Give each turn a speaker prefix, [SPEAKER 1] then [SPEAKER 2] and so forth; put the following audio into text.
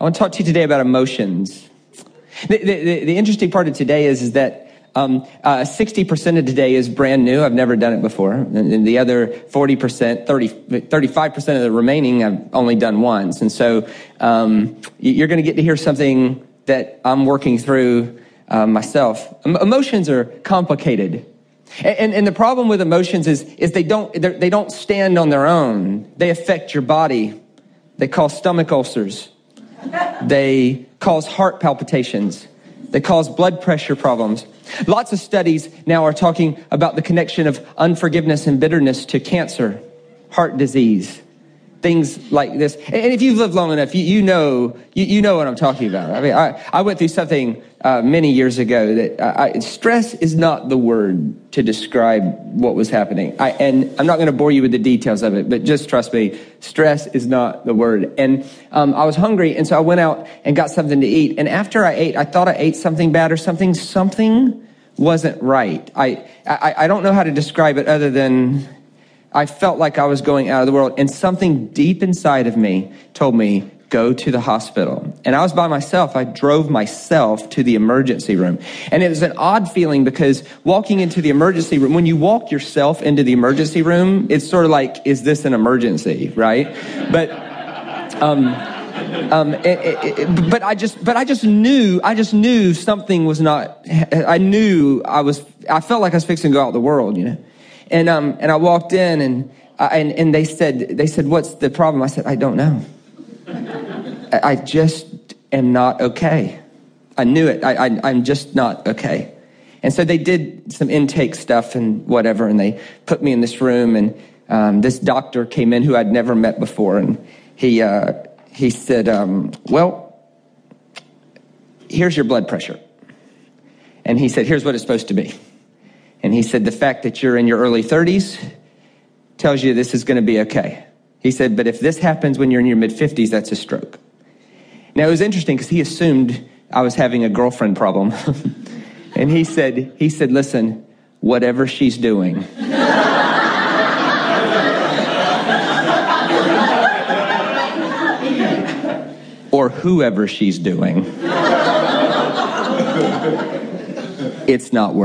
[SPEAKER 1] I want to talk to you today about emotions. The, the, the interesting part of today is, is that um, uh, 60% of today is brand new. I've never done it before. And, and the other 40%, 30, 35% of the remaining I've only done once. And so um, you're going to get to hear something that I'm working through uh, myself. Emotions are complicated. And, and, the problem with emotions is, is they don't, they don't stand on their own. They affect your body. They cause stomach ulcers. They cause heart palpitations. They cause blood pressure problems. Lots of studies now are talking about the connection of unforgiveness and bitterness to cancer, heart disease, things like this. And if you've lived long enough, you, you know you, you, know what I'm talking about. I mean, I, I went through something uh, many years ago that I, stress is not the word to describe what was happening. I, and I'm not going to bore you with the details of it, but just trust me, stress is not the word. And um, I was hungry, and so I went out and got something to eat. And after I ate, I thought I ate something bad or something. Something wasn't right. I, I, I don't know how to describe it other than I felt like I was going out of the world, and something deep inside of me told me, go to the hospital. And I was by myself. I drove myself to the emergency room. And it was an odd feeling because walking into the emergency room, when you walk yourself into the emergency room, it's sort of like, is this an emergency, right? But, um, um, it, it, it, but I just, but I just knew, I just knew something was not, I knew I was, I felt like I was fixing to go out the world, you know? And, um, and I walked in and, uh, and, and they said, they said, what's the problem? I said, I don't know. I, just am not okay. I knew it. I, I, I'm just not okay. And so they did some intake stuff and whatever, and they put me in this room, and um, this doctor came in who I'd never met before, and he, uh, he said, um, Well, here's your blood pressure. And he said, Here's what it's supposed to be. And he said, the fact that you're in your early 30s tells you this is going to be okay. He said, but if this happens when you're in your mid 50s, that's a stroke. Now it was interesting because he assumed I was having a girlfriend problem. and he said, he said, listen, whatever she's doing. or whoever she's doing. it's not worth